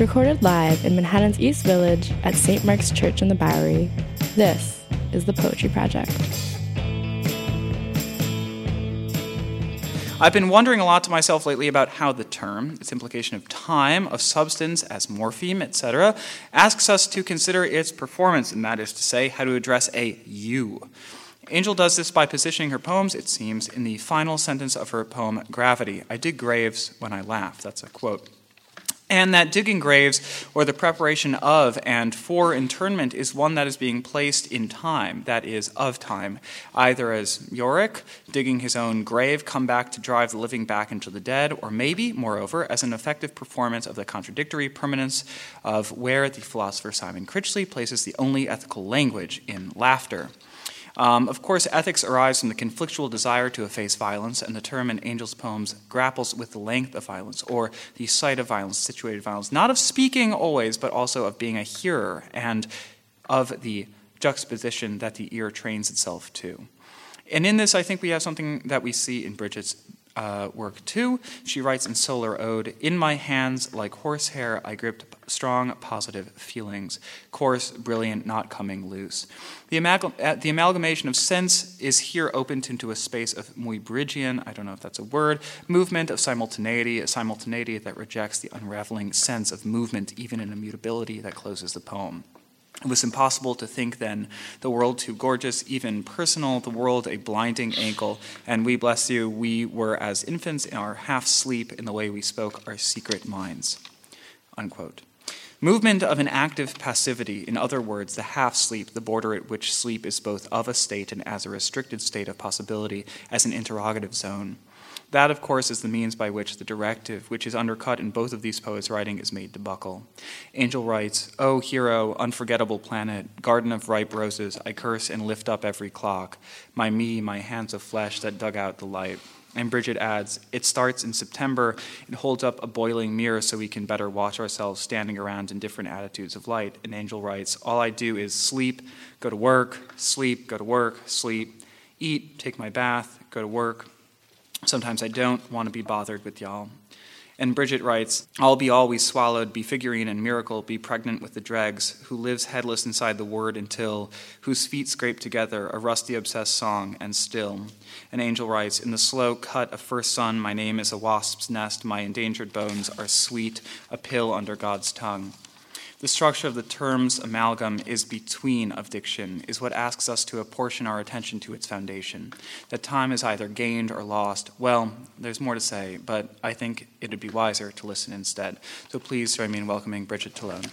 Recorded live in Manhattan's East Village at St. Mark's Church in the Bowery, this is the Poetry Project. I've been wondering a lot to myself lately about how the term, its implication of time, of substance as morpheme, etc., asks us to consider its performance, and that is to say, how to address a you. Angel does this by positioning her poems, it seems, in the final sentence of her poem, Gravity. I dig graves when I laugh. That's a quote. And that digging graves, or the preparation of and for internment, is one that is being placed in time, that is, of time, either as Yorick, digging his own grave, come back to drive the living back into the dead, or maybe, moreover, as an effective performance of the contradictory permanence of where the philosopher Simon Critchley places the only ethical language in laughter. Um, of course, ethics arise from the conflictual desire to efface violence, and the term in Angel's poems grapples with the length of violence, or the site of violence, situated violence, not of speaking always, but also of being a hearer, and of the juxtaposition that the ear trains itself to. And in this, I think we have something that we see in Bridget's uh, work too. She writes in Solar Ode In my hands, like horsehair, I gripped strong positive feelings, coarse, brilliant, not coming loose. The, uh, the amalgamation of sense is here opened into a space of Muybridgian, I don't know if that's a word, movement of simultaneity, a simultaneity that rejects the unraveling sense of movement, even in immutability that closes the poem. It was impossible to think then the world too gorgeous, even personal, the world a blinding ankle, and we bless you, we were as infants in our half sleep in the way we spoke our secret minds. Unquote. Movement of an active passivity, in other words, the half sleep, the border at which sleep is both of a state and as a restricted state of possibility, as an interrogative zone. That, of course, is the means by which the directive, which is undercut in both of these poets' writing, is made to buckle. Angel writes, O hero, unforgettable planet, garden of ripe roses, I curse and lift up every clock, my me, my hands of flesh that dug out the light. And Bridget adds, It starts in September. It holds up a boiling mirror so we can better watch ourselves standing around in different attitudes of light. And Angel writes, All I do is sleep, go to work, sleep, go to work, sleep, eat, take my bath, go to work. Sometimes I don't want to be bothered with y'all. And Bridget writes, I'll be always swallowed, be figurine and miracle, be pregnant with the dregs, who lives headless inside the word until, whose feet scrape together, a rusty obsessed song, and still. An angel writes, In the slow cut of first sun, my name is a wasp's nest, my endangered bones are sweet, a pill under God's tongue. The structure of the term's amalgam is between of diction, is what asks us to apportion our attention to its foundation. That time is either gained or lost. Well, there's more to say, but I think it would be wiser to listen instead. So please join me in welcoming Bridget Talone.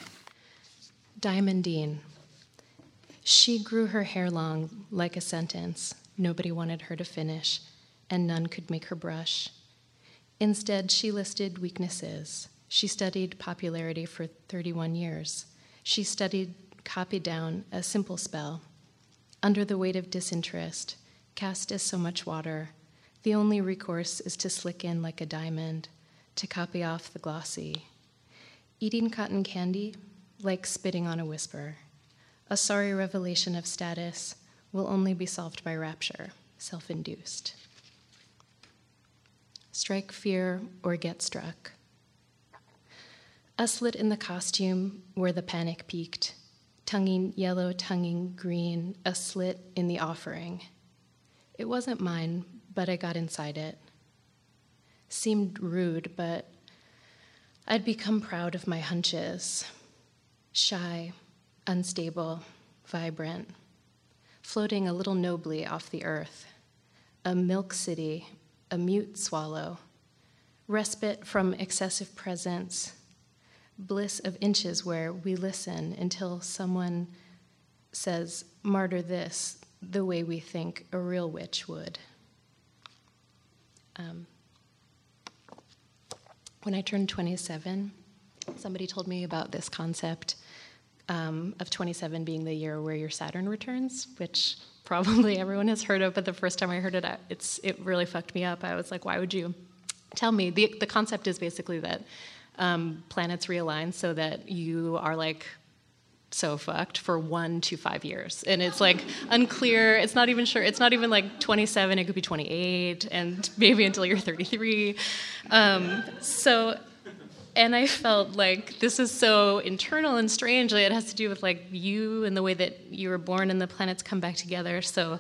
Diamondine. She grew her hair long like a sentence. Nobody wanted her to finish, and none could make her brush. Instead, she listed weaknesses she studied popularity for 31 years. She studied, copied down a simple spell. Under the weight of disinterest, cast as so much water, the only recourse is to slick in like a diamond, to copy off the glossy. Eating cotton candy, like spitting on a whisper. A sorry revelation of status will only be solved by rapture, self induced. Strike fear or get struck. A slit in the costume where the panic peaked, tonguing yellow, tonguing green, a slit in the offering. It wasn't mine, but I got inside it. Seemed rude, but I'd become proud of my hunches. Shy, unstable, vibrant, floating a little nobly off the earth. A milk city, a mute swallow, respite from excessive presence bliss of inches where we listen until someone says, martyr this the way we think a real witch would. Um, when I turned 27, somebody told me about this concept um, of 27 being the year where your Saturn returns, which probably everyone has heard of, but the first time I heard it, it's, it really fucked me up. I was like, why would you tell me? The, the concept is basically that um, planets realign so that you are like so fucked for one to five years. And it's like unclear. It's not even sure. It's not even like 27. It could be 28 and maybe until you're 33. Um, so and I felt like this is so internal and strange. It has to do with like you and the way that you were born and the planets come back together. So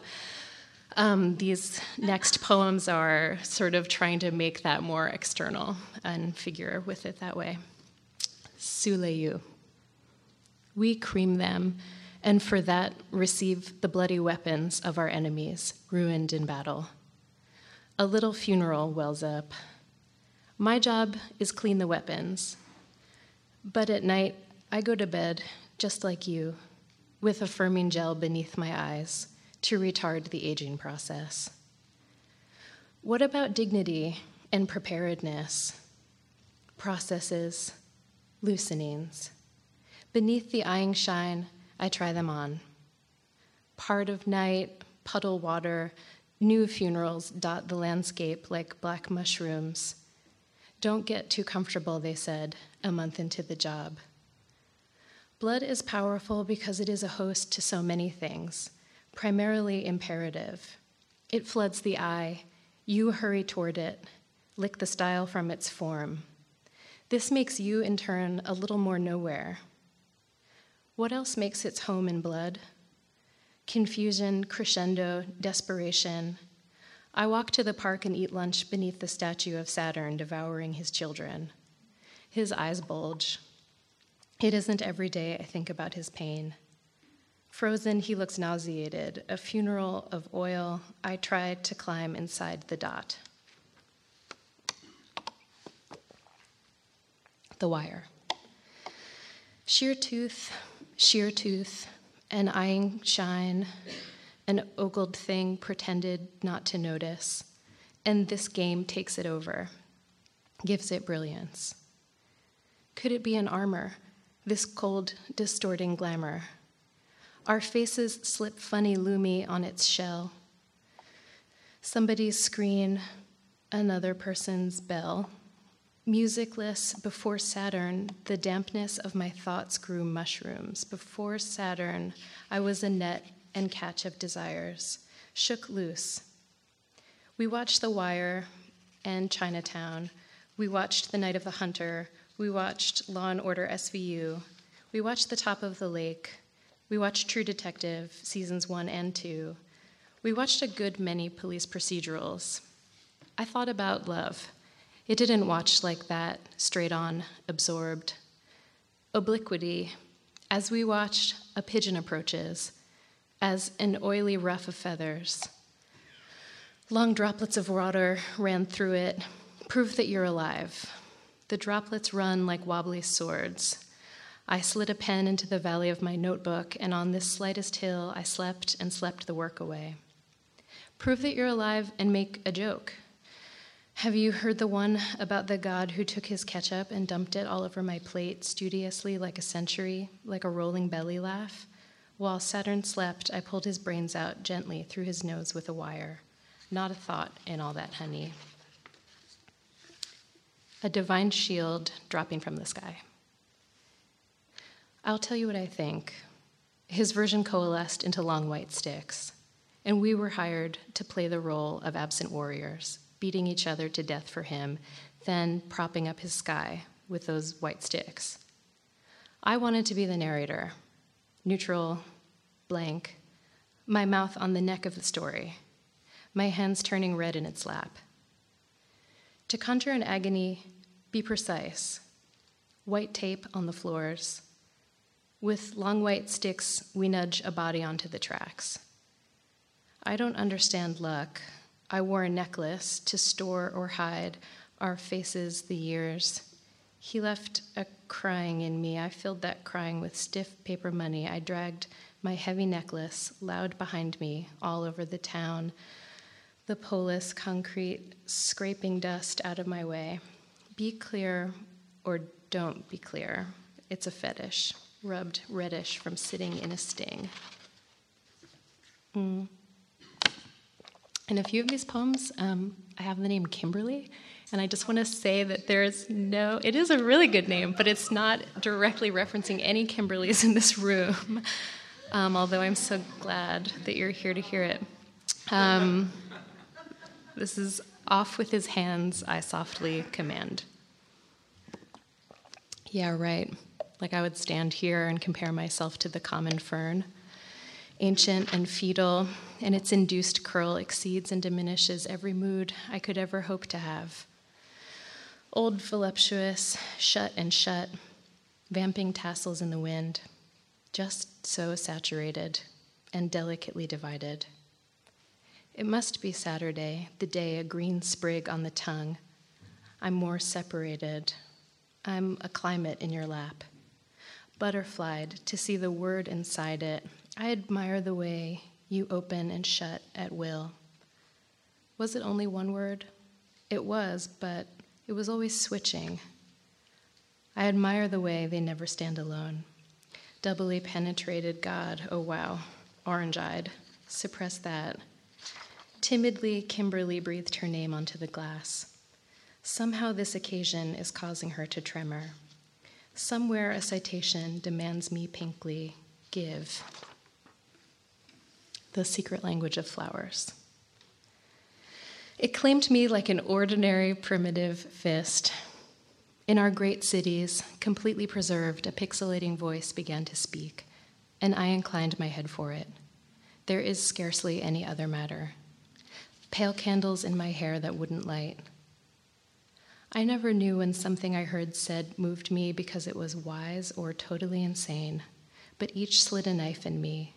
um, these next poems are sort of trying to make that more external and figure with it that way. Suleyu. We cream them, and for that receive the bloody weapons of our enemies, ruined in battle. A little funeral wells up. My job is clean the weapons, but at night I go to bed just like you, with a firming gel beneath my eyes to retard the aging process. What about dignity and preparedness? Processes, loosenings. Beneath the eyeing shine, I try them on. Part of night, puddle water, new funerals dot the landscape like black mushrooms. Don't get too comfortable, they said, a month into the job. Blood is powerful because it is a host to so many things primarily imperative. It floods the eye. You hurry toward it, lick the style from its form. This makes you, in turn, a little more nowhere. What else makes its home in blood? Confusion, crescendo, desperation. I walk to the park and eat lunch beneath the statue of Saturn devouring his children. His eyes bulge. It isn't every day I think about his pain. Frozen, he looks nauseated. A funeral of oil. I try to climb inside the dot. The wire. Sheer tooth, sheer tooth, an eyeing shine, an ogled thing pretended not to notice, and this game takes it over, gives it brilliance. Could it be an armor, this cold, distorting glamour? Our faces slip funny loomy on its shell. Somebody's screen, another person's bell. Musicless, before Saturn, the dampness of my thoughts grew mushrooms. Before Saturn, I was a net and catch of desires, shook loose. We watched The Wire and Chinatown. We watched The Night of the Hunter. We watched Law and Order SVU. We watched The Top of the Lake. We watched True Detective, seasons one and two. We watched a good many police procedurals. I thought about love. It didn't watch like that, straight on, absorbed. Obliquity. As we watched, a pigeon approaches, as an oily ruff of feathers. Long droplets of water ran through it, proof that you're alive. The droplets run like wobbly swords. I slid a pen into the valley of my notebook, and on this slightest hill I slept and slept the work away. Prove that you're alive and make a joke. Have you heard the one about the god who took his ketchup and dumped it all over my plate studiously like a century, like a rolling belly laugh? While Saturn slept, I pulled his brains out gently through his nose with a wire. Not a thought in all that honey. A divine shield dropping from the sky. I'll tell you what I think. His version coalesced into long white sticks, and we were hired to play the role of absent warriors, beating each other to death for him, then propping up his sky with those white sticks. I wanted to be the narrator, neutral, blank, my mouth on the neck of the story, my hands turning red in its lap. To conjure an agony, be precise. White tape on the floors, with long white sticks, we nudge a body onto the tracks. I don't understand luck. I wore a necklace to store or hide our faces, the years. He left a crying in me. I filled that crying with stiff paper money. I dragged my heavy necklace loud behind me all over the town, the polis concrete scraping dust out of my way. Be clear or don't be clear. It's a fetish rubbed reddish from sitting in a sting. Mm. In a few of these poems, um, I have the name Kimberly, and I just want to say that there's no, it is a really good name, but it's not directly referencing any Kimberlys in this room, um, although I'm so glad that you're here to hear it. Um, this is Off with his hands, I softly command. Yeah, right. Like I would stand here and compare myself to the common fern. Ancient and fetal, and its induced curl exceeds and diminishes every mood I could ever hope to have. Old voluptuous, shut and shut, vamping tassels in the wind, just so saturated and delicately divided. It must be Saturday, the day a green sprig on the tongue. I'm more separated. I'm a climate in your lap. Butterflied to see the word inside it. I admire the way you open and shut at will. Was it only one word? It was, but it was always switching. I admire the way they never stand alone. Doubly penetrated God, oh wow, orange eyed. Suppress that. Timidly, Kimberly breathed her name onto the glass. Somehow, this occasion is causing her to tremor. Somewhere, a citation demands me pinkly give. The secret language of flowers. It claimed me like an ordinary primitive fist. In our great cities, completely preserved, a pixelating voice began to speak, and I inclined my head for it. There is scarcely any other matter. Pale candles in my hair that wouldn't light. I never knew when something I heard said moved me because it was wise or totally insane, but each slid a knife in me,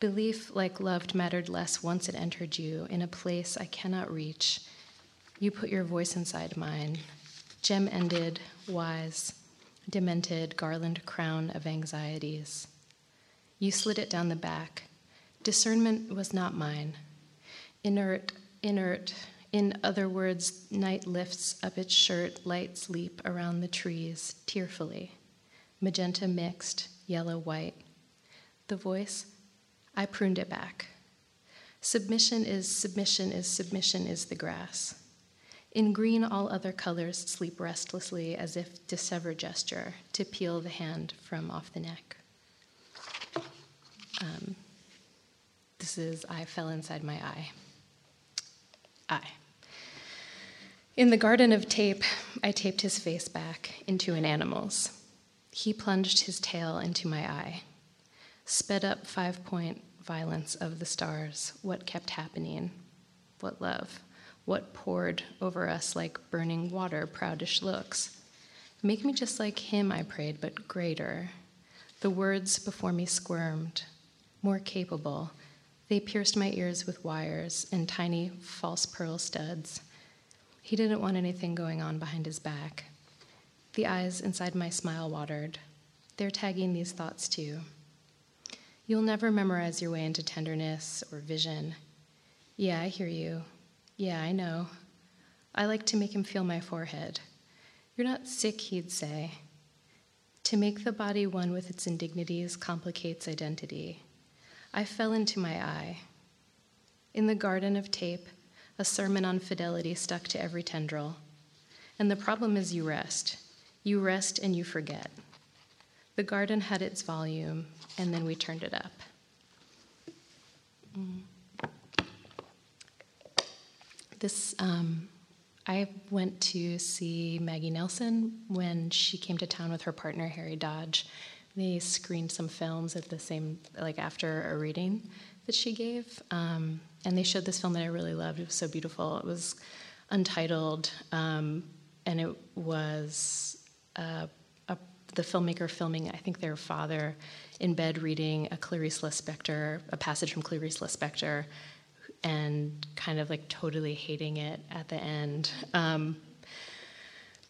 Belief, like loved, mattered less once it entered you in a place I cannot reach. You put your voice inside mine. Gem ended, wise, demented, garland crown of anxieties. You slid it down the back. Discernment was not mine. Inert, inert, in other words, night lifts up its shirt, lights leap around the trees, tearfully. Magenta mixed, yellow white. The voice, I pruned it back. Submission is submission is submission is the grass. In green, all other colors sleep restlessly as if to sever gesture, to peel the hand from off the neck. Um, this is I fell inside my eye. I. In the garden of tape, I taped his face back into an animal's. He plunged his tail into my eye sped up five point violence of the stars, what kept happening, what love, what poured over us like burning water, proudish looks. Make me just like him, I prayed, but greater. The words before me squirmed, more capable. They pierced my ears with wires and tiny false pearl studs. He didn't want anything going on behind his back. The eyes inside my smile watered. They're tagging these thoughts too. You'll never memorize your way into tenderness or vision. Yeah, I hear you. Yeah, I know. I like to make him feel my forehead. You're not sick, he'd say. To make the body one with its indignities complicates identity. I fell into my eye. In the garden of tape, a sermon on fidelity stuck to every tendril. And the problem is you rest. You rest and you forget. The garden had its volume, and then we turned it up. Mm. This, um, I went to see Maggie Nelson when she came to town with her partner Harry Dodge. They screened some films at the same, like after a reading that she gave, um, and they showed this film that I really loved. It was so beautiful. It was untitled, um, and it was uh, the filmmaker filming, I think their father in bed reading a Clarice Lispector, a passage from Clarice Lispector, and kind of like totally hating it at the end. Um,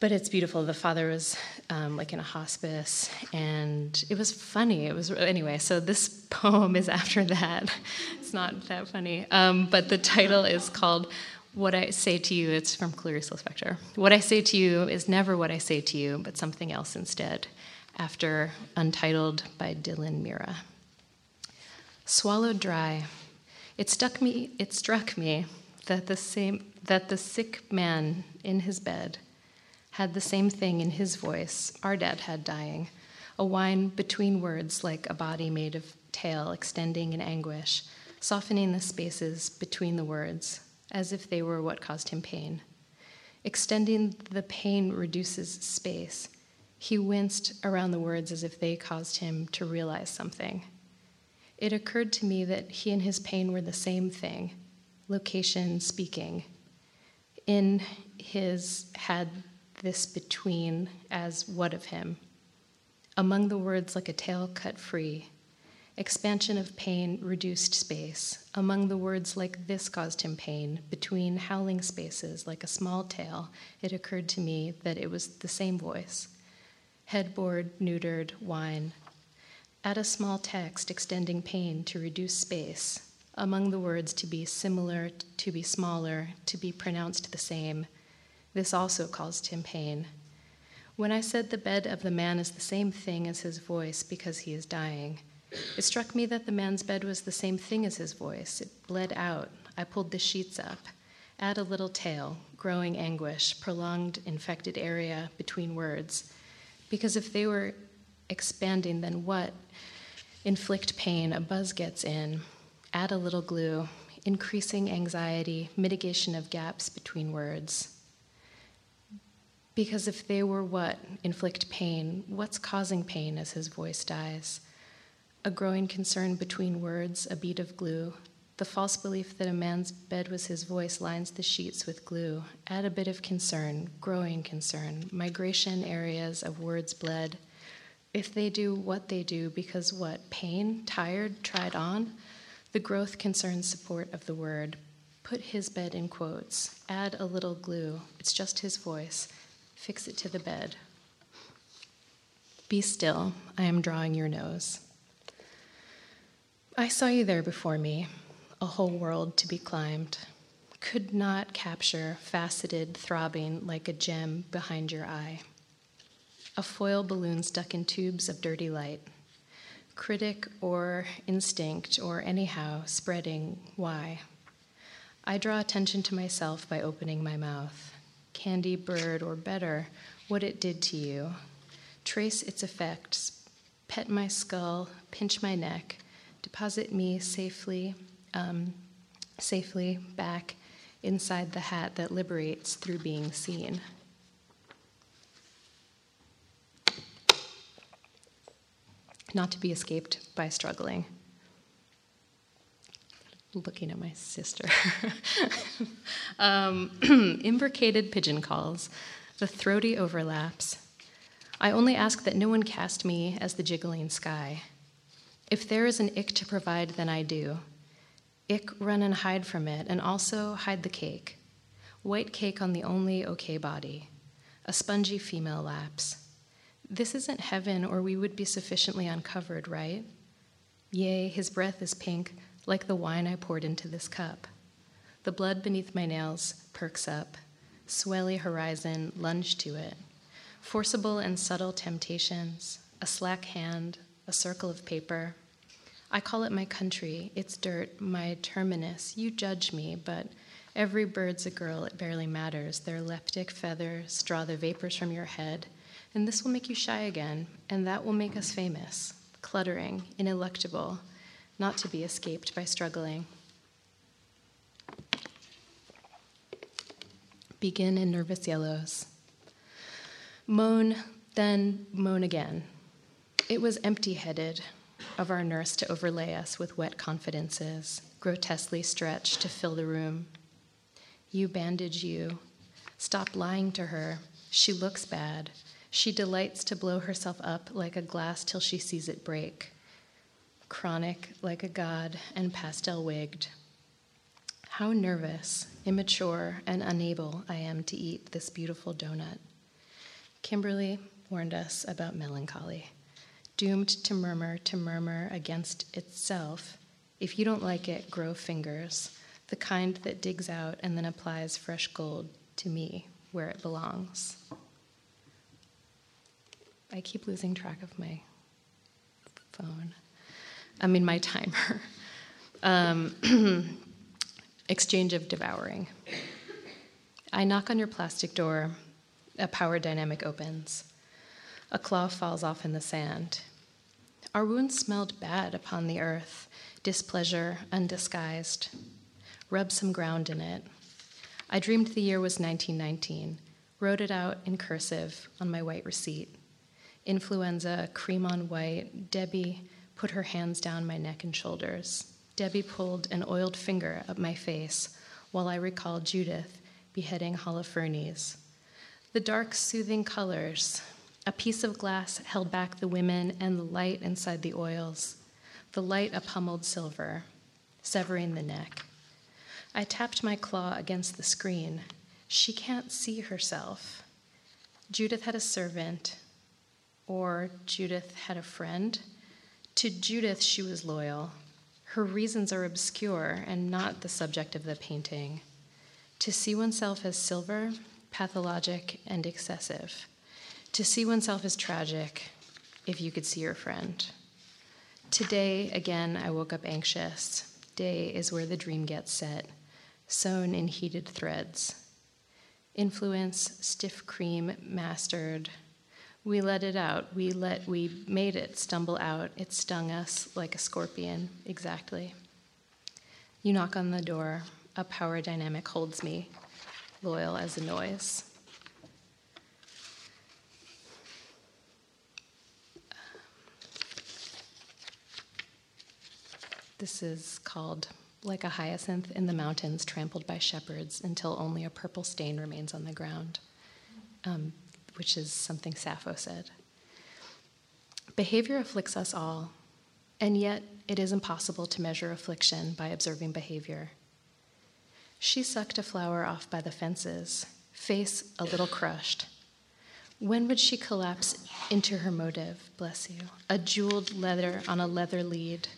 but it's beautiful. The father was um, like in a hospice, and it was funny. It was anyway. So this poem is after that. it's not that funny, um, but the title is called what I say to you, it's from Clarice Lispector. What I say to you is never what I say to you, but something else instead, after Untitled by Dylan Mira. Swallowed dry, it struck me, it struck me that the same that the sick man in his bed had the same thing in his voice our dad had dying, a whine between words like a body made of tail extending in anguish, softening the spaces between the words as if they were what caused him pain. Extending the pain reduces space. He winced around the words as if they caused him to realize something. It occurred to me that he and his pain were the same thing location speaking. In his had this between as what of him? Among the words like a tail cut free, expansion of pain, reduced space. Among the words like this caused him pain, between howling spaces like a small tail, it occurred to me that it was the same voice headboard, neutered, wine. Add a small text extending pain to reduce space. Among the words to be similar, to be smaller, to be pronounced the same. This also caused him pain. When I said the bed of the man is the same thing as his voice because he is dying, it struck me that the man's bed was the same thing as his voice. It bled out. I pulled the sheets up. Add a little tail, growing anguish, prolonged infected area between words. Because if they were expanding, then what? Inflict pain, a buzz gets in. Add a little glue, increasing anxiety, mitigation of gaps between words. Because if they were what? Inflict pain, what's causing pain as his voice dies? A growing concern between words, a bead of glue. The false belief that a man's bed was his voice lines the sheets with glue. Add a bit of concern, growing concern, migration areas of words bled. If they do what they do, because what? Pain, tired, tried on? The growth concerns support of the word. Put his bed in quotes. Add a little glue. It's just his voice. Fix it to the bed. Be still. I am drawing your nose. I saw you there before me, a whole world to be climbed. Could not capture, faceted, throbbing like a gem behind your eye. A foil balloon stuck in tubes of dirty light. Critic or instinct or anyhow spreading, why? I draw attention to myself by opening my mouth. Candy bird, or better, what it did to you. Trace its effects. Pet my skull, pinch my neck, deposit me safely, um, safely back inside the hat that liberates through being seen. Not to be escaped by struggling. Looking at my sister. um, imbricated pigeon calls, the throaty overlaps. I only ask that no one cast me as the jiggling sky. If there is an ick to provide, then I do. Ick, run and hide from it, and also hide the cake. White cake on the only okay body. A spongy female lapse. This isn't heaven, or we would be sufficiently uncovered, right? Yea, his breath is pink, like the wine I poured into this cup. The blood beneath my nails perks up. Swelly horizon, lunge to it. Forcible and subtle temptations, a slack hand, a circle of paper. I call it my country, its dirt, my terminus. You judge me, but every bird's a girl, it barely matters. Their leptic feathers draw the vapors from your head, and this will make you shy again, and that will make us famous, cluttering, ineluctable, not to be escaped by struggling. Begin in nervous yellows. Moan, then moan again. It was empty headed of our nurse to overlay us with wet confidences, grotesquely stretched to fill the room. You bandage you. Stop lying to her. She looks bad. She delights to blow herself up like a glass till she sees it break. Chronic like a god and pastel wigged. How nervous, immature, and unable I am to eat this beautiful donut. Kimberly warned us about melancholy doomed to murmur, to murmur against itself. If you don't like it, grow fingers, the kind that digs out and then applies fresh gold to me where it belongs. I keep losing track of my phone. I mean, my timer. Um, exchange of devouring. I knock on your plastic door. A power dynamic opens. A claw falls off in the sand. Our wounds smelled bad upon the earth, displeasure undisguised. Rub some ground in it. I dreamed the year was 1919, wrote it out in cursive on my white receipt. Influenza, cream on white, Debbie put her hands down my neck and shoulders. Debbie pulled an oiled finger up my face while I recalled Judith beheading Holofernes. The dark, soothing colors, a piece of glass held back the women and the light inside the oils, the light a pummeled silver, severing the neck. I tapped my claw against the screen. She can't see herself. Judith had a servant, or Judith had a friend. To Judith, she was loyal. Her reasons are obscure and not the subject of the painting. To see oneself as silver, pathologic, and excessive. To see oneself as tragic, if you could see your friend. Today, again, I woke up anxious. Day is where the dream gets set, sewn in heated threads. Influence, stiff cream, mastered. We let it out. We let we made it stumble out. It stung us like a scorpion, exactly. You knock on the door. A power dynamic holds me, loyal as a noise. This is called Like a Hyacinth in the Mountains Trampled by Shepherds Until Only a Purple Stain Remains on the Ground, um, which is something Sappho said. Behavior afflicts us all, and yet it is impossible to measure affliction by observing behavior. She sucked a flower off by the fences, face a little crushed. When would she collapse into her motive, bless you? A jeweled leather on a leather lead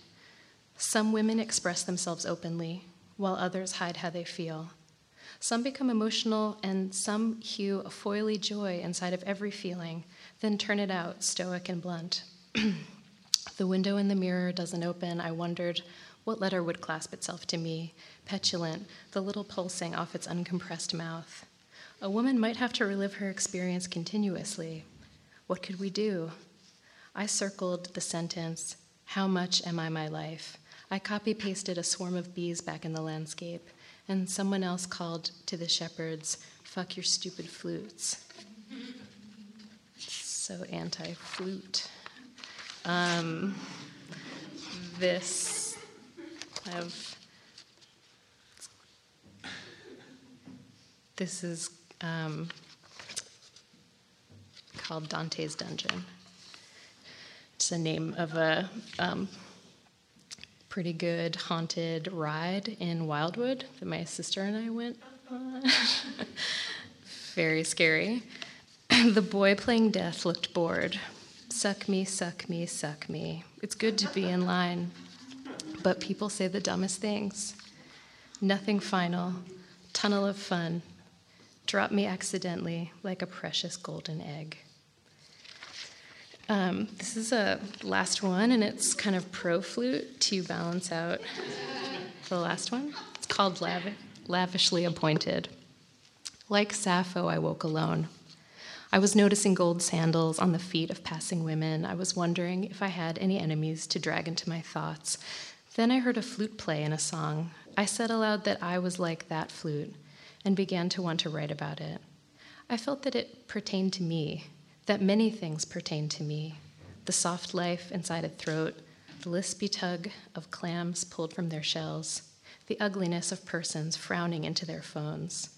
some women express themselves openly, while others hide how they feel. Some become emotional, and some hew a foily joy inside of every feeling, then turn it out, stoic and blunt. the window in the mirror doesn't open. I wondered what letter would clasp itself to me, petulant, the little pulsing off its uncompressed mouth. A woman might have to relive her experience continuously. What could we do? I circled the sentence, How much am I my life? I copy pasted a swarm of bees back in the landscape, and someone else called to the shepherds, Fuck your stupid flutes. So anti flute. Um, this, I have, this is um, called Dante's Dungeon. It's the name of a um, pretty good haunted ride in Wildwood that my sister and I went on. Very scary. the boy playing death looked bored. Suck me, suck me, suck me. It's good to be in line, but people say the dumbest things. Nothing final, tunnel of fun. Drop me accidentally like a precious golden egg. Um, this is a last one, and it's kind of pro flute to balance out the last one. It's called Lav- Lavishly Appointed. Like Sappho, I woke alone. I was noticing gold sandals on the feet of passing women. I was wondering if I had any enemies to drag into my thoughts. Then I heard a flute play in a song. I said aloud that I was like that flute and began to want to write about it. I felt that it pertained to me, that many things pertain to me the soft life inside a throat, the lispy tug of clams pulled from their shells, the ugliness of persons frowning into their phones,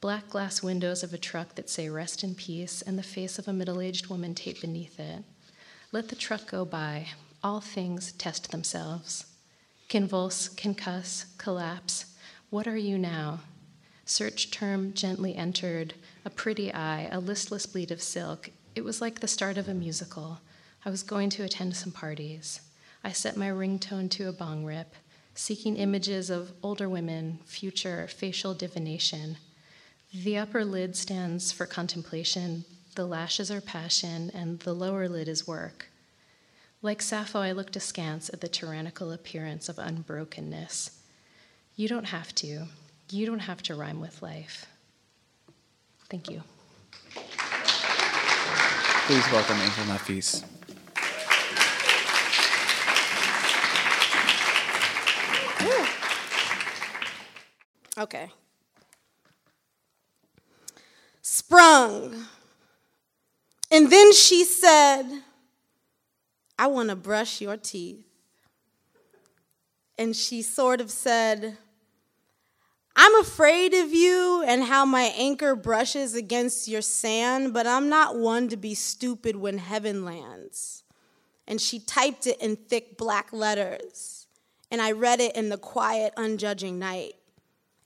black glass windows of a truck that say rest in peace, and the face of a middle aged woman taped beneath it. Let the truck go by. All things test themselves. Convulse, concuss, collapse. What are you now? Search term gently entered, a pretty eye, a listless bleed of silk, it was like the start of a musical. I was going to attend some parties. I set my ringtone to a bong rip, seeking images of older women, future, facial divination. The upper lid stands for contemplation, the lashes are passion, and the lower lid is work. Like Sappho, I looked askance at the tyrannical appearance of unbrokenness. You don't have to. You don't have to rhyme with life. Thank you. Please welcome Angel Nafis. Okay. Sprung And then she said, I want to brush your teeth. And she sort of said, I'm afraid of you and how my anchor brushes against your sand, but I'm not one to be stupid when heaven lands. And she typed it in thick black letters, and I read it in the quiet, unjudging night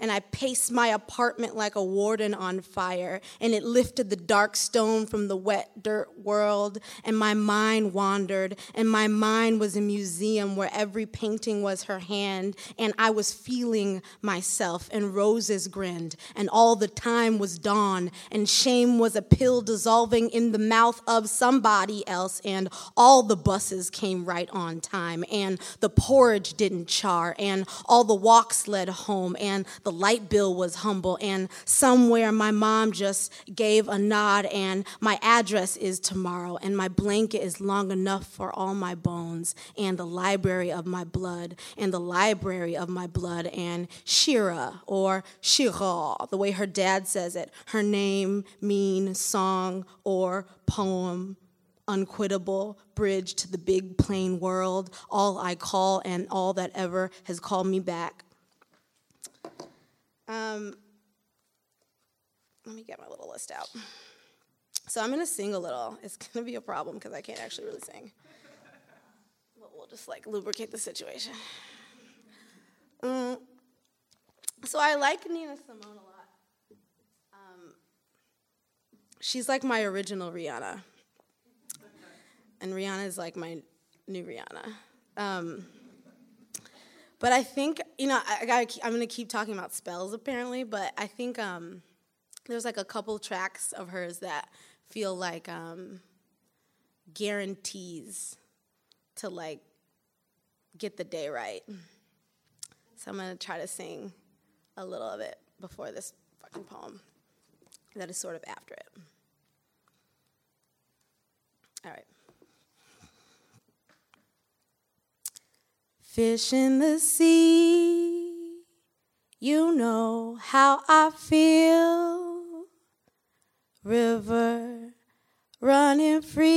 and I paced my apartment like a warden on fire, and it lifted the dark stone from the wet dirt world, and my mind wandered, and my mind was a museum where every painting was her hand, and I was feeling myself, and roses grinned, and all the time was dawn, and shame was a pill dissolving in the mouth of somebody else, and all the buses came right on time, and the porridge didn't char, and all the walks led home, and the light bill was humble, and somewhere my mom just gave a nod, and my address is tomorrow, and my blanket is long enough for all my bones, and the library of my blood, and the library of my blood, and Shira or Shira, the way her dad says it, her name, mean, song, or poem unquittable bridge to the big plain world, all I call and all that ever has called me back. Um, let me get my little list out. So I'm gonna sing a little. It's gonna be a problem because I can't actually really sing. But we'll just like lubricate the situation. Um, so I like Nina Simone a lot. Um, she's like my original Rihanna, and Rihanna is like my new Rihanna. Um, but I think you know I, am gonna keep talking about spells apparently, but I think um, there's like a couple tracks of hers that feel like um, guarantees to like get the day right. So I'm gonna try to sing a little of it before this fucking poem that is sort of after it. All right. Fish in the sea, you know how I feel. River running free,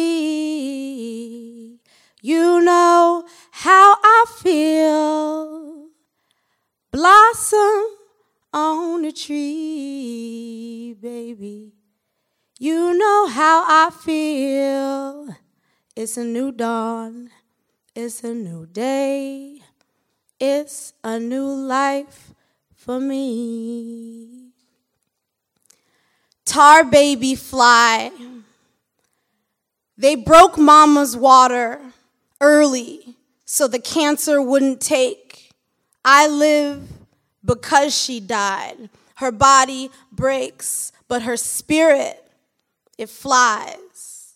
you know how I feel. Blossom on a tree, baby. You know how I feel. It's a new dawn. It's a new day. It's a new life for me. Tar baby fly. They broke mama's water early so the cancer wouldn't take. I live because she died. Her body breaks, but her spirit, it flies.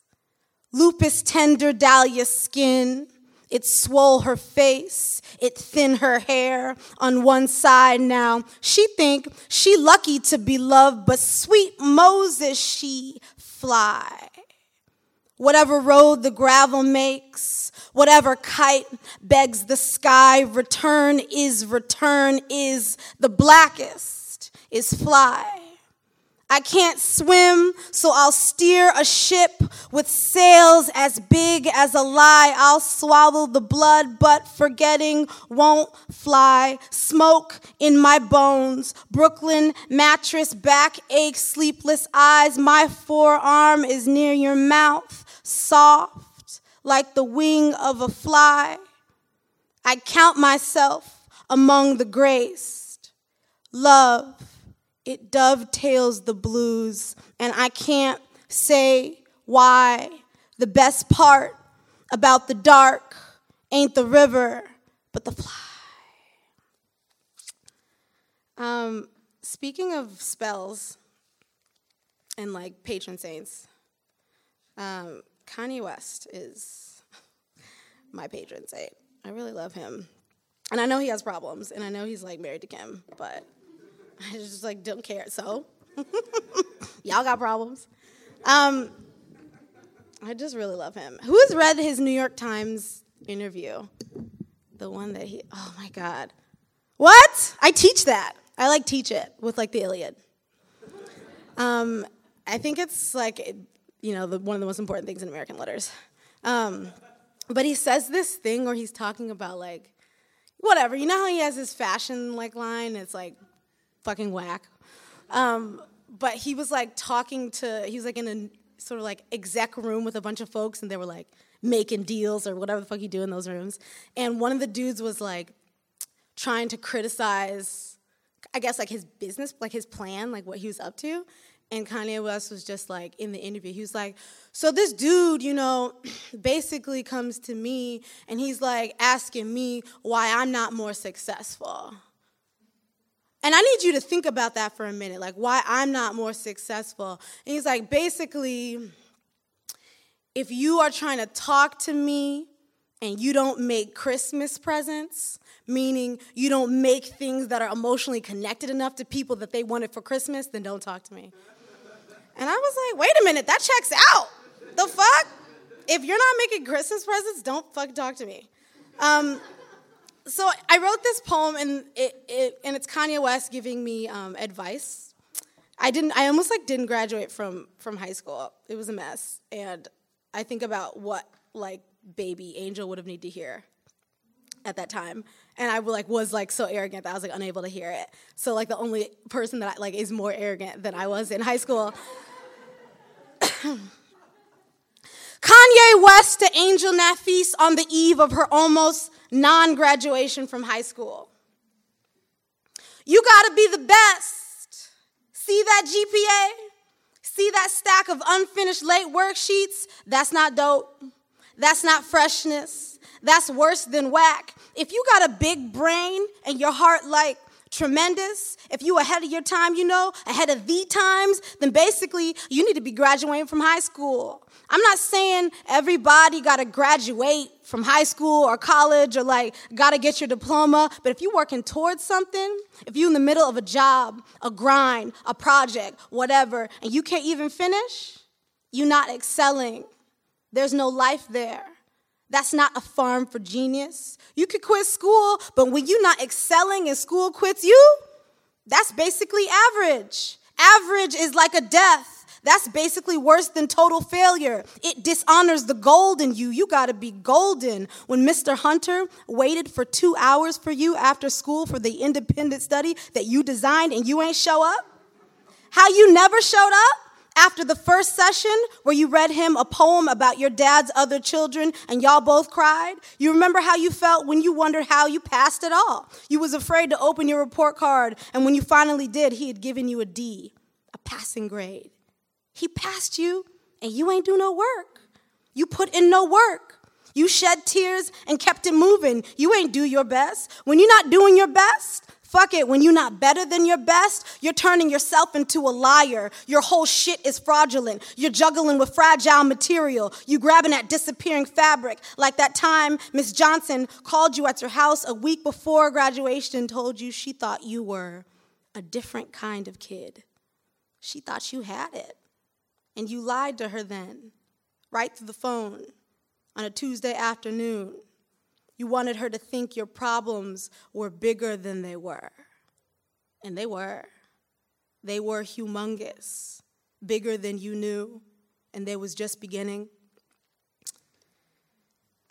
Lupus tender dahlia skin it swole her face, it thin her hair on one side now. She think she lucky to be loved, but sweet Moses she fly. Whatever road the gravel makes, whatever kite begs the sky, return is return is the blackest is fly. I can't swim, so I'll steer a ship with sails as big as a lie. I'll swallow the blood, but forgetting won't fly. Smoke in my bones, Brooklyn mattress, backache, sleepless eyes. My forearm is near your mouth, soft like the wing of a fly. I count myself among the graced. Love it dovetails the blues, and I can't say why. The best part about the dark ain't the river, but the fly. Um, speaking of spells and like patron saints, um, Kanye West is my patron saint. I really love him. And I know he has problems, and I know he's like married to Kim, but I just like don't care. So y'all got problems. Um, I just really love him. Who has read his New York Times interview? The one that he. Oh my God. What? I teach that. I like teach it with like the Iliad. Um, I think it's like you know, the, one of the most important things in American letters. Um, but he says this thing where he's talking about like, whatever. You know how he has his fashion like line? It's like fucking whack. Um, but he was like talking to, he was like in a sort of like exec room with a bunch of folks, and they were like making deals or whatever the fuck you do in those rooms. And one of the dudes was like trying to criticize, I guess, like his business, like his plan, like what he was up to. And Kanye West was just like in the interview, he was like, So this dude, you know, basically comes to me and he's like asking me why I'm not more successful. And I need you to think about that for a minute, like why I'm not more successful. And he's like, basically, if you are trying to talk to me and you don't make Christmas presents, meaning you don't make things that are emotionally connected enough to people that they wanted for Christmas, then don't talk to me. And I was like, wait a minute, that checks out. The fuck? If you're not making Christmas presents, don't fuck talk to me. Um, so I wrote this poem, and it, it, and it's Kanye West giving me um, advice. I didn't. I almost like didn't graduate from from high school. It was a mess, and I think about what like baby Angel would have needed to hear at that time, and I like was like so arrogant that I was like unable to hear it. So like the only person that I, like is more arrogant than I was in high school. Kanye West to Angel Nafis on the eve of her almost non graduation from high school. You gotta be the best. See that GPA? See that stack of unfinished late worksheets? That's not dope. That's not freshness. That's worse than whack. If you got a big brain and your heart like tremendous, if you ahead of your time, you know, ahead of the times, then basically you need to be graduating from high school. I'm not saying everybody got to graduate from high school or college or like got to get your diploma, but if you're working towards something, if you're in the middle of a job, a grind, a project, whatever, and you can't even finish, you're not excelling. There's no life there. That's not a farm for genius. You could quit school, but when you're not excelling and school quits you, that's basically average. Average is like a death. That's basically worse than total failure. It dishonors the gold in you. You gotta be golden. When Mr. Hunter waited for two hours for you after school for the independent study that you designed and you ain't show up? How you never showed up? After the first session where you read him a poem about your dad's other children and y'all both cried, you remember how you felt when you wondered how you passed it all. You was afraid to open your report card and when you finally did, he had given you a D, a passing grade. He passed you and you ain't do no work. You put in no work. You shed tears and kept it moving. You ain't do your best. When you're not doing your best, fuck it. When you're not better than your best, you're turning yourself into a liar. Your whole shit is fraudulent. You're juggling with fragile material. You grabbing at disappearing fabric. Like that time Miss Johnson called you at your house a week before graduation and told you she thought you were a different kind of kid. She thought you had it. And you lied to her then, right through the phone, on a Tuesday afternoon. You wanted her to think your problems were bigger than they were. And they were. They were humongous, bigger than you knew, and they was just beginning.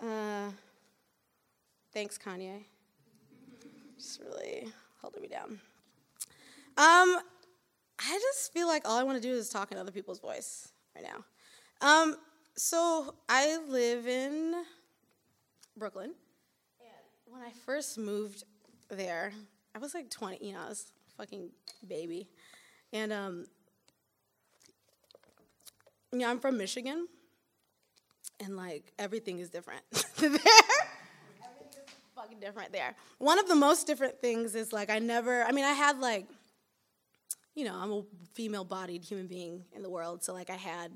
Uh, thanks, Kanye. Just really holding me down. Um, I just feel like all I want to do is talk in other people's voice right now. Um, so I live in Brooklyn. When I first moved there, I was like 20, you know, I was a fucking baby. And, um, you know, I'm from Michigan. And like everything is different there. everything is fucking different there. One of the most different things is like I never, I mean, I had like, you know, I'm a female bodied human being in the world, so like I had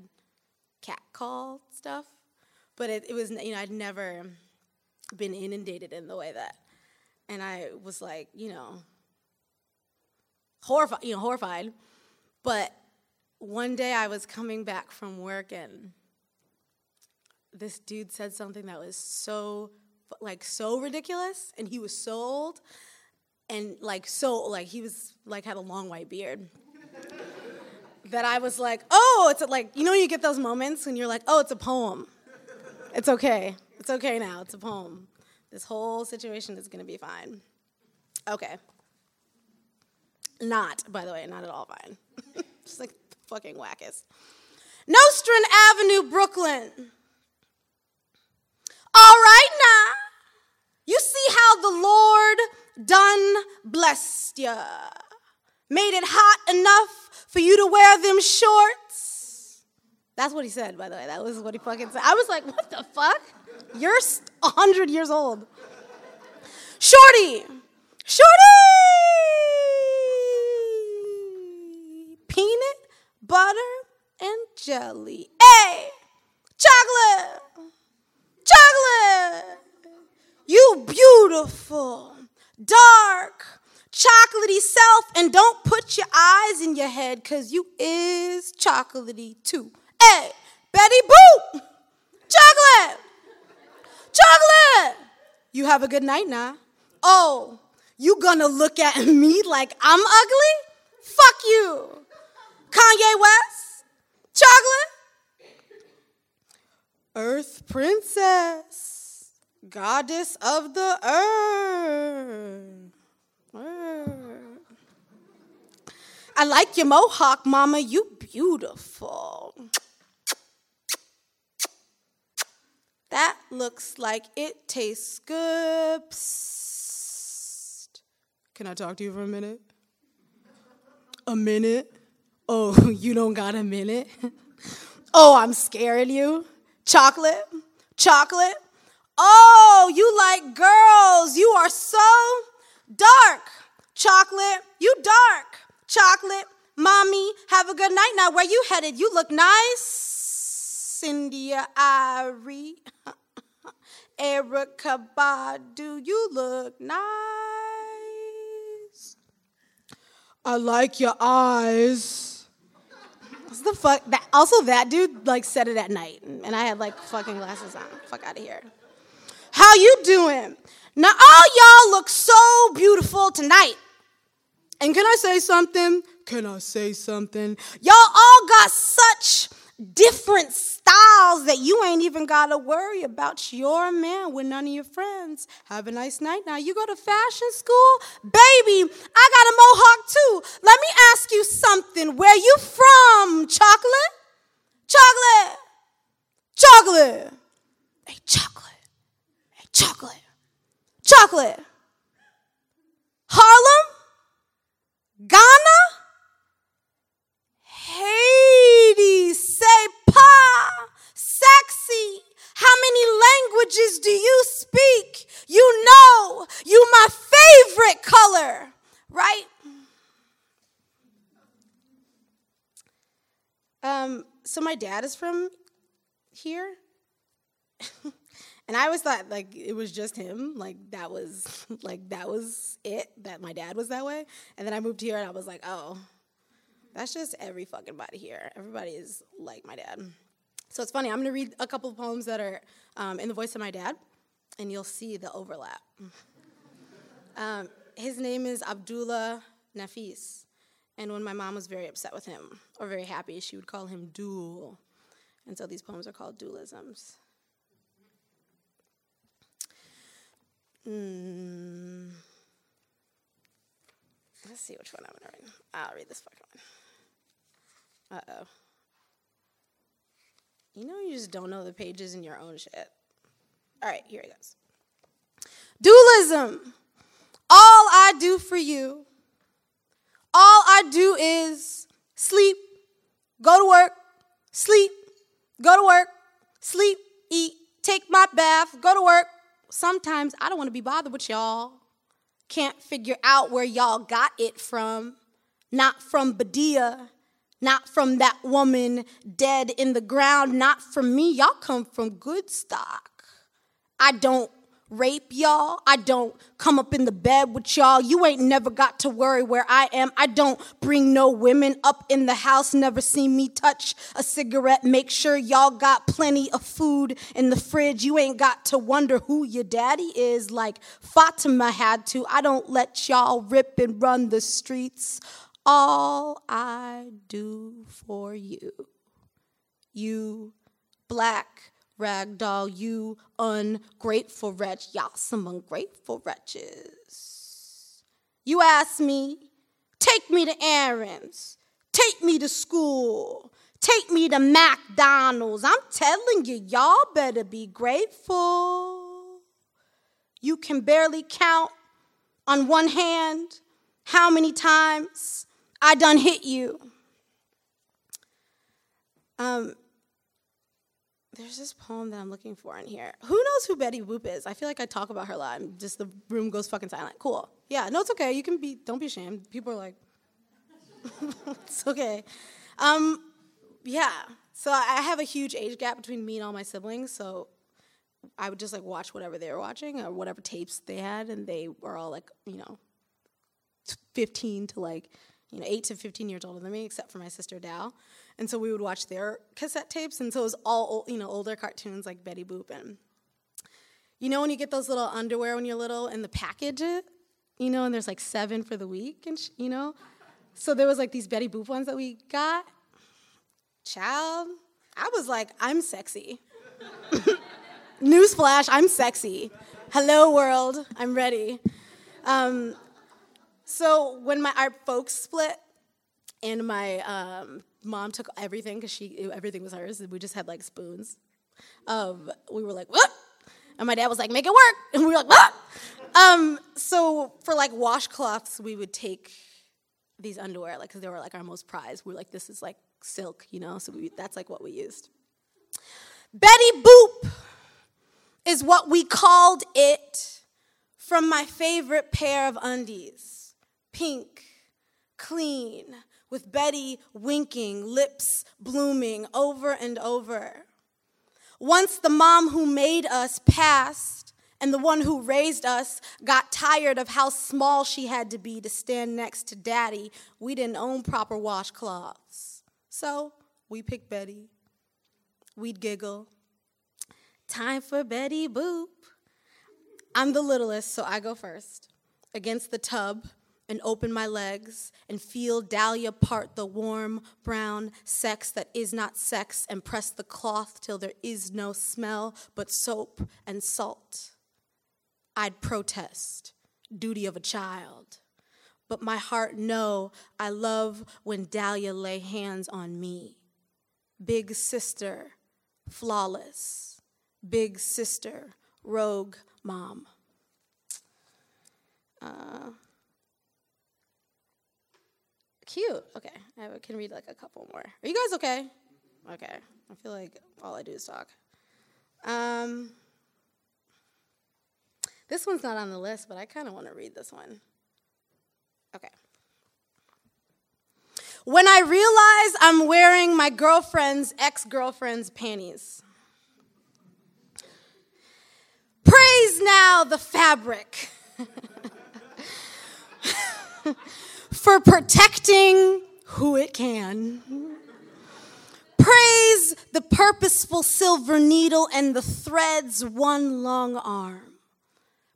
cat call stuff, but it, it was, you know, I'd never been inundated in the way that, and I was like, you know, horrified, you know, horrified. But one day I was coming back from work and this dude said something that was so, like, so ridiculous, and he was so old and like so like he was like had a long white beard that I was like, oh, it's like, you know, you get those moments when you're like, oh, it's a poem. It's okay. It's okay now. It's a poem. This whole situation is going to be fine. Okay. Not, by the way, not at all fine. Just like fucking wackest. Nostrand Avenue, Brooklyn. All right now. You see how the Lord done blessed ya. Made it hot enough for you to wear them shorts. That's what he said, by the way. That was what he fucking said. I was like, what the fuck? You're a hundred years old. Shorty, shorty, peanut butter and jelly. Hey, chocolate, chocolate. You beautiful, dark, chocolatey self, and don't put your eyes in your head, cause you is chocolatey too. Hey, Betty Boop, chocolate, chocolate. You have a good night now. Oh, you gonna look at me like I'm ugly? Fuck you. Kanye West, chocolate. Earth Princess, goddess of the earth. earth. I like your mohawk, mama. You beautiful. That looks like it tastes good. Psst. Can I talk to you for a minute? A minute? Oh, you don't got a minute? Oh, I'm scaring you. Chocolate? Chocolate? Oh, you like girls. You are so dark. Chocolate, you dark. Chocolate, mommy, have a good night. Now, where you headed? You look nice. Cynthia Irie. Erykah Badu, you look nice. I like your eyes. What's the fuck? That, also, that dude like said it at night, and I had like fucking glasses on. Fuck out of here. How you doing? Now all y'all look so beautiful tonight. And can I say something? Can I say something? Y'all all got such different styles that you ain't even gotta worry about your man with none of your friends. Have a nice night. Now you go to fashion school? Baby, I got a mohawk too. Let me ask you something. Where you from? Chocolate? Chocolate. Chocolate. Hey, chocolate. Hey, chocolate. Chocolate. Harlem? Ghana? Haiti, say pa, sexy. How many languages do you speak? You know, you my favorite color, right? Um, so my dad is from here. and I always thought like it was just him, like that was like that was it, that my dad was that way. And then I moved here and I was like, oh, that's just every fucking body here. Everybody is like my dad. So it's funny. I'm gonna read a couple of poems that are um, in the voice of my dad, and you'll see the overlap. Um, his name is Abdullah Nafis, and when my mom was very upset with him or very happy, she would call him Duel, and so these poems are called dualisms. Mm. Let's see which one I'm gonna read. I'll read this fucking one. Uh oh. You know, you just don't know the pages in your own shit. All right, here it goes. Dualism. All I do for you, all I do is sleep, go to work, sleep, go to work, sleep, eat, take my bath, go to work. Sometimes I don't want to be bothered with y'all. Can't figure out where y'all got it from. Not from Badia, not from that woman dead in the ground, not from me. Y'all come from good stock. I don't rape y'all. I don't come up in the bed with y'all. You ain't never got to worry where I am. I don't bring no women up in the house, never seen me touch a cigarette. Make sure y'all got plenty of food in the fridge. You ain't got to wonder who your daddy is like Fatima had to. I don't let y'all rip and run the streets all I do for you. You black ragdoll, you ungrateful wretch. Y'all some ungrateful wretches. You ask me, take me to errands, take me to school, take me to McDonald's. I'm telling you, y'all better be grateful. You can barely count on one hand how many times I done hit you. Um, there's this poem that I'm looking for in here. Who knows who Betty Boop is? I feel like I talk about her a lot and just the room goes fucking silent. Cool. Yeah, no, it's okay. You can be, don't be ashamed. People are like, it's okay. Um, yeah, so I have a huge age gap between me and all my siblings, so I would just like watch whatever they were watching or whatever tapes they had, and they were all like, you know, 15 to like, you know, 8 to 15 years older than me, except for my sister Dal. And so we would watch their cassette tapes, and so it was all you know older cartoons like Betty Boop and you know when you get those little underwear when you're little and the package you know, and there's like seven for the week, and sh- you know, so there was like these Betty Boop ones that we got. Child, I was like, I'm sexy. Newsflash, I'm sexy. Hello world, I'm ready. Um, so when my our folks split, and my um, mom took everything because she everything was hers. We just had like spoons. Um, we were like, what? And my dad was like, make it work. And we were like, what? Um, so for like washcloths, we would take these underwear, like, because they were like our most prized. We were like, this is like silk, you know? So we, that's like what we used. Betty Boop is what we called it from my favorite pair of undies pink, clean, with Betty winking, lips blooming over and over. Once the mom who made us passed, and the one who raised us got tired of how small she had to be to stand next to daddy, we didn't own proper washcloths. So we picked Betty. We'd giggle. Time for Betty Boop. I'm the littlest, so I go first. Against the tub, and open my legs and feel Dahlia part the warm brown sex that is not sex and press the cloth till there is no smell but soap and salt. I'd protest, duty of a child. But my heart know I love when Dahlia lay hands on me. Big sister, flawless. Big sister, rogue mom. Uh, Cute. Okay, I can read like a couple more. Are you guys okay? Okay. I feel like all I do is talk. Um, this one's not on the list, but I kind of want to read this one. Okay. When I realize I'm wearing my girlfriend's ex girlfriend's panties. Praise now the fabric. for protecting who it can. Praise the purposeful silver needle and the thread's one long arm.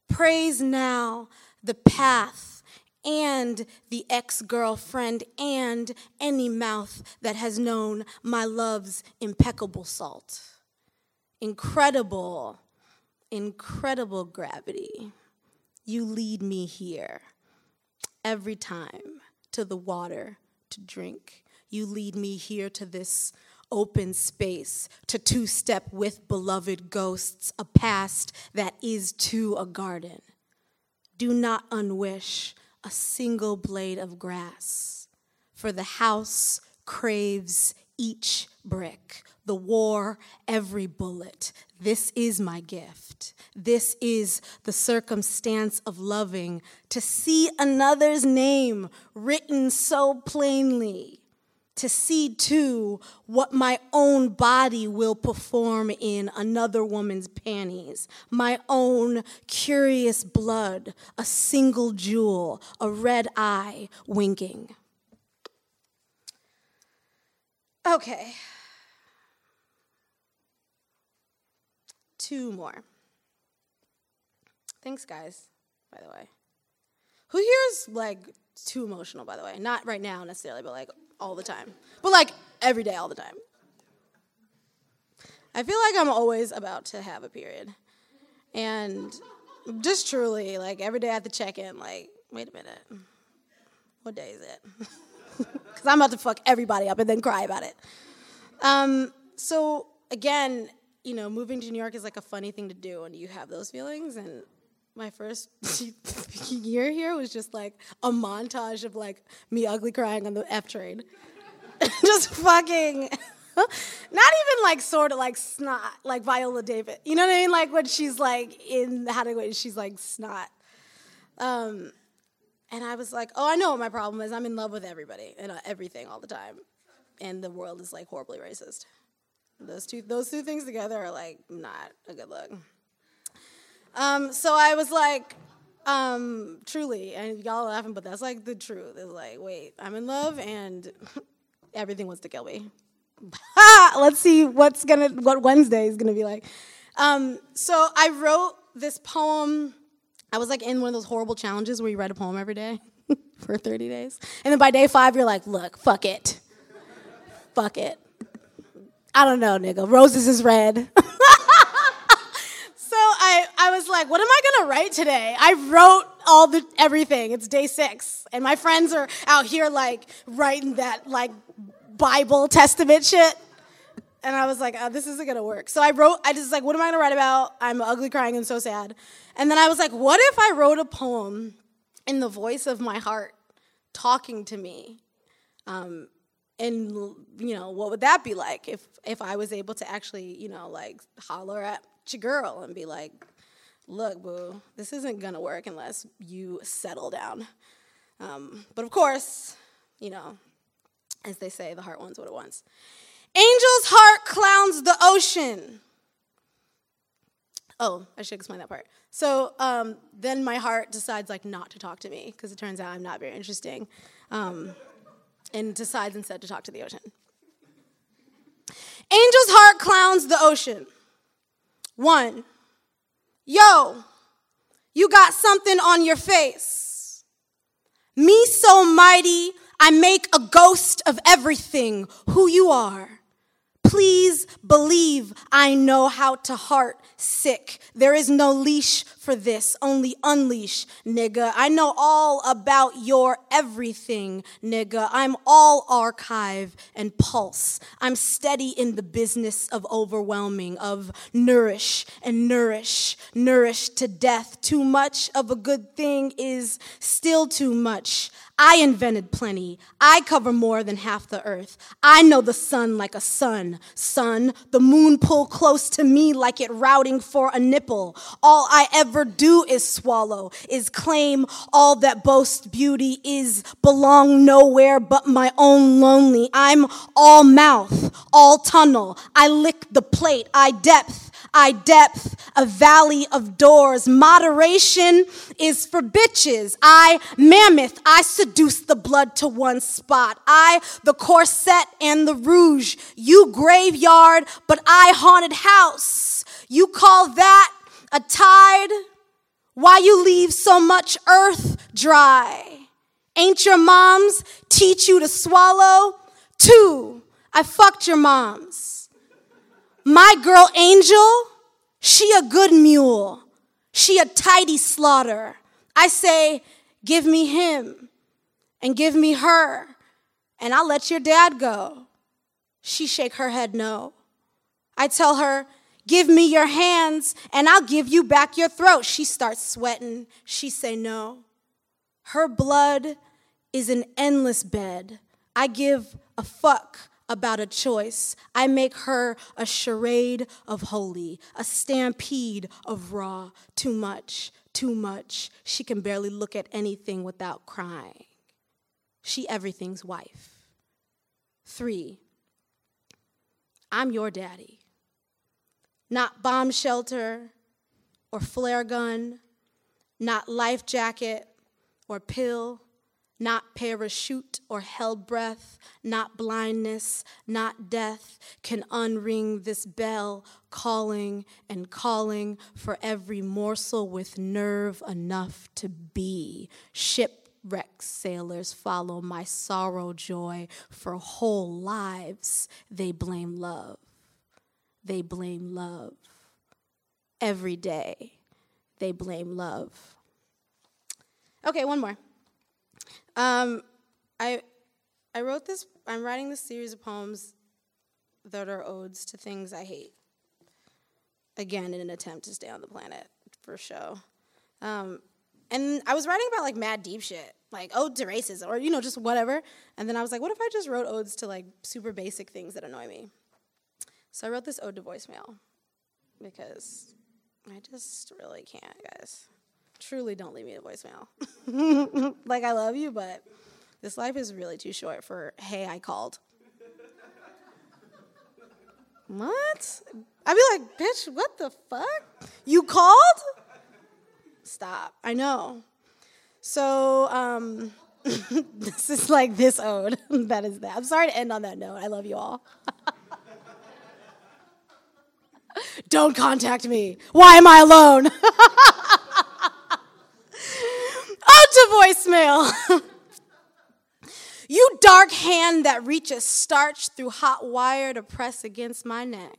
Praise now the path and the ex girlfriend and any mouth that has known my love's impeccable salt. Incredible, incredible gravity. You lead me here every time to the water to drink. You lead me here to this open space, to two step with beloved ghosts, a past that is to a garden. Do not unwish a single blade of grass, for the house craves each brick, the war, every bullet. This is my gift. This is the circumstance of loving, to see another's name written so plainly. To see too what my own body will perform in another woman's panties, my own curious blood, a single jewel, a red eye winking. Okay. Two more. Thanks, guys, by the way. Who here's like too emotional, by the way. Not right now necessarily, but like all the time. But like every day, all the time. I feel like I'm always about to have a period. And just truly, like every day at the check in, like, wait a minute, what day is it? Because I'm about to fuck everybody up and then cry about it. Um, so, again, you know, moving to New York is like a funny thing to do when you have those feelings. And my first year here was just like a montage of like me ugly crying on the F train. just fucking not even like sort of like snot, like Viola Davis. You know what I mean? Like when she's like in How to Wait, she's like snot. Um, and I was like, oh, I know what my problem is. I'm in love with everybody and uh, everything all the time, and the world is like horribly racist. Those two, those two things together are like not a good look. Um, so I was like, um, truly, and y'all laughing, but that's like the truth. It's like, wait, I'm in love, and everything wants to kill me. Let's see what's gonna what Wednesday is gonna be like. Um, so I wrote this poem. I was like in one of those horrible challenges where you write a poem every day for 30 days. And then by day five, you're like, look, fuck it. fuck it. I don't know, nigga. Roses is red. so I, I was like, what am I gonna write today? I wrote all the everything. It's day six. And my friends are out here like writing that like Bible Testament shit. And I was like, oh, this isn't gonna work. So I wrote, I just like, what am I gonna write about? I'm ugly crying and so sad. And then I was like, what if I wrote a poem in the voice of my heart talking to me? Um, and you know, what would that be like if if I was able to actually, you know, like holler at your girl and be like, look, boo, this isn't gonna work unless you settle down. Um, but of course, you know, as they say, the heart wants what it wants. Angel's heart clowns the ocean. Oh, I should explain that part. So um, then my heart decides like not to talk to me because it turns out I'm not very interesting, um, and decides instead to talk to the ocean. Angel's heart clowns the ocean. One, yo, you got something on your face. Me so mighty, I make a ghost of everything who you are. Please believe I know how to heart sick. There is no leash for this, only unleash, nigga. I know all about your everything, nigga. I'm all archive and pulse. I'm steady in the business of overwhelming, of nourish and nourish, nourish to death. Too much of a good thing is still too much. I invented plenty. I cover more than half the earth. I know the sun like a sun. Sun, the moon pull close to me like it routing for a nipple. All I ever do is swallow, is claim all that boasts beauty is belong nowhere but my own lonely. I'm all mouth, all tunnel. I lick the plate, I depth. I depth, a valley of doors. Moderation is for bitches. I mammoth, I seduce the blood to one spot. I the corset and the rouge. You graveyard, but I haunted house. You call that a tide? Why you leave so much earth dry? Ain't your moms teach you to swallow? Two, I fucked your moms. My girl Angel, she a good mule. She a tidy slaughter. I say, give me him and give me her, and I'll let your dad go. She shake her head no. I tell her, give me your hands and I'll give you back your throat. She starts sweating. She say no. Her blood is an endless bed. I give a fuck about a choice. I make her a charade of holy, a stampede of raw. Too much, too much. She can barely look at anything without crying. She everything's wife. Three, I'm your daddy. Not bomb shelter or flare gun, not life jacket or pill not parachute or held breath, not blindness, not death can unring this bell, calling and calling for every morsel with nerve enough to be. Ship shipwrecked sailors follow my sorrow joy. For whole lives, they blame love. They blame love. Every day, they blame love. Okay, one more. Um, I, I wrote this, I'm writing this series of poems that are odes to things I hate. Again, in an attempt to stay on the planet for show. Um, and I was writing about like mad deep shit, like ode to racism or, you know, just whatever. And then I was like, what if I just wrote odes to like super basic things that annoy me? So I wrote this ode to voicemail because I just really can't, guys. Truly don't leave me a voicemail. like, I love you, but this life is really too short for, hey, I called. what? I'd be like, bitch, what the fuck? You called? Stop. I know. So, um, this is like this ode. that is that. I'm sorry to end on that note. I love you all. Don't contact me. Why am I alone? To voicemail. you dark hand that reaches starch through hot wire to press against my neck.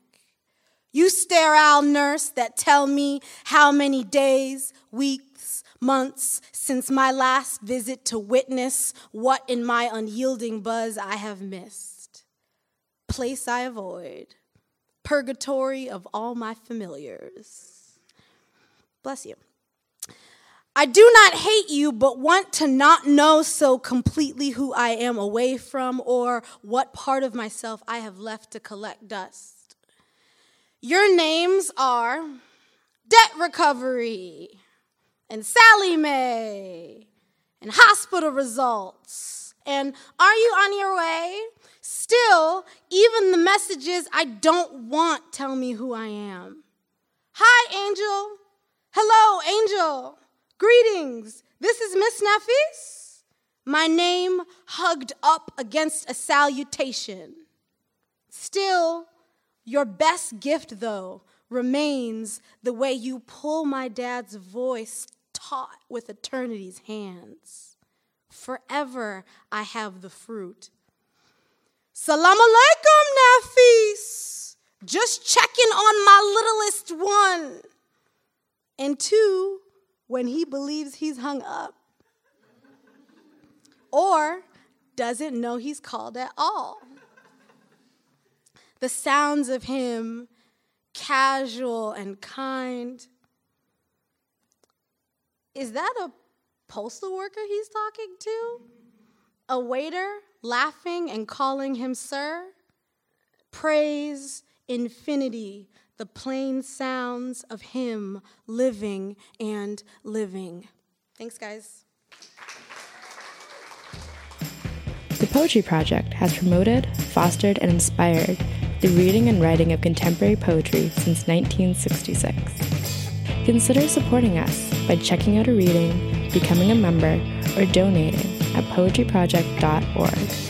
You sterile nurse that tell me how many days, weeks, months since my last visit to witness what in my unyielding buzz I have missed. Place I avoid, purgatory of all my familiars. Bless you. I do not hate you, but want to not know so completely who I am away from or what part of myself I have left to collect dust. Your names are Debt Recovery and Sallie Mae and Hospital Results. And Are You On Your Way? Still, even the messages I don't want tell me who I am. Hi, Angel. Hello, Angel. Greetings. This is Miss Nafis. My name hugged up against a salutation. Still, your best gift, though, remains the way you pull my dad's voice taut with eternity's hands. Forever I have the fruit. Salam alaikum, Nafis. Just checking on my littlest one. And two, when he believes he's hung up. Or doesn't know he's called at all the sounds of him casual and kind. Is that a postal worker he's talking to? A waiter laughing and calling him sir? Praise infinity, the plain sounds of him living and living. Thanks, guys. The Poetry Project has promoted, fostered, and inspired the reading and writing of contemporary poetry since 1966. Consider supporting us by checking out a reading, becoming a member, or donating at poetryproject.org.